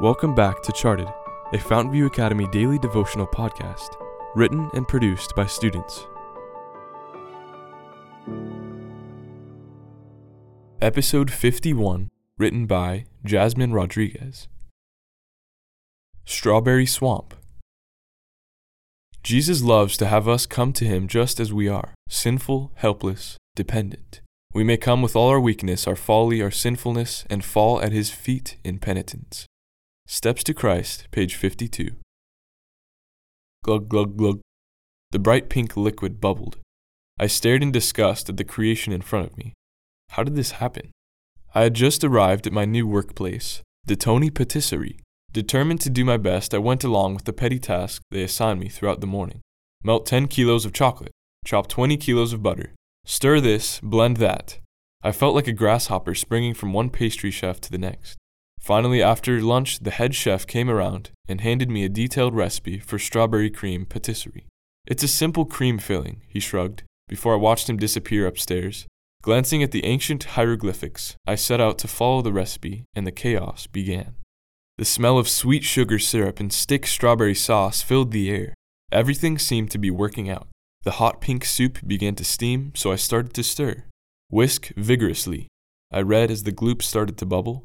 Welcome back to Charted, a Fountainview Academy daily devotional podcast, written and produced by students. Episode 51, written by Jasmine Rodriguez. Strawberry Swamp. Jesus loves to have us come to him just as we are, sinful, helpless, dependent. We may come with all our weakness, our folly, our sinfulness, and fall at his feet in penitence. Steps to Christ, page 52. Glug, glug, glug. The bright pink liquid bubbled. I stared in disgust at the creation in front of me. How did this happen? I had just arrived at my new workplace, the Tony Patisserie. Determined to do my best, I went along with the petty task they assigned me throughout the morning. Melt 10 kilos of chocolate, chop 20 kilos of butter, stir this, blend that. I felt like a grasshopper springing from one pastry chef to the next. Finally, after lunch, the head chef came around and handed me a detailed recipe for strawberry cream patisserie. It's a simple cream filling, he shrugged, before I watched him disappear upstairs. Glancing at the ancient hieroglyphics, I set out to follow the recipe, and the chaos began. The smell of sweet sugar syrup and stick strawberry sauce filled the air. Everything seemed to be working out. The hot pink soup began to steam, so I started to stir. Whisk vigorously. I read as the gloop started to bubble.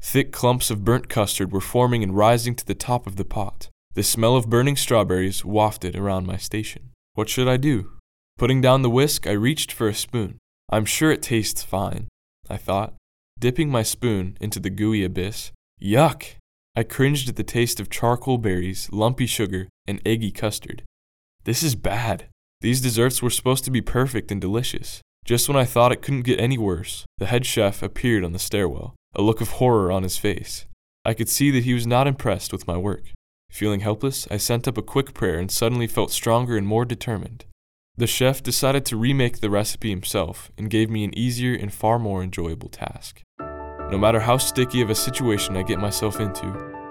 Thick clumps of burnt custard were forming and rising to the top of the pot. The smell of burning strawberries wafted around my station. What should I do? Putting down the whisk, I reached for a spoon. I'm sure it tastes fine, I thought, dipping my spoon into the gooey abyss. Yuck! I cringed at the taste of charcoal berries, lumpy sugar, and eggy custard. This is bad. These desserts were supposed to be perfect and delicious. Just when I thought it couldn't get any worse, the head chef appeared on the stairwell a look of horror on his face. I could see that he was not impressed with my work. Feeling helpless, I sent up a quick prayer and suddenly felt stronger and more determined. The chef decided to remake the recipe himself and gave me an easier and far more enjoyable task. No matter how sticky of a situation I get myself into,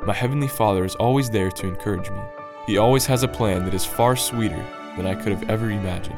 my Heavenly Father is always there to encourage me. He always has a plan that is far sweeter than I could have ever imagined.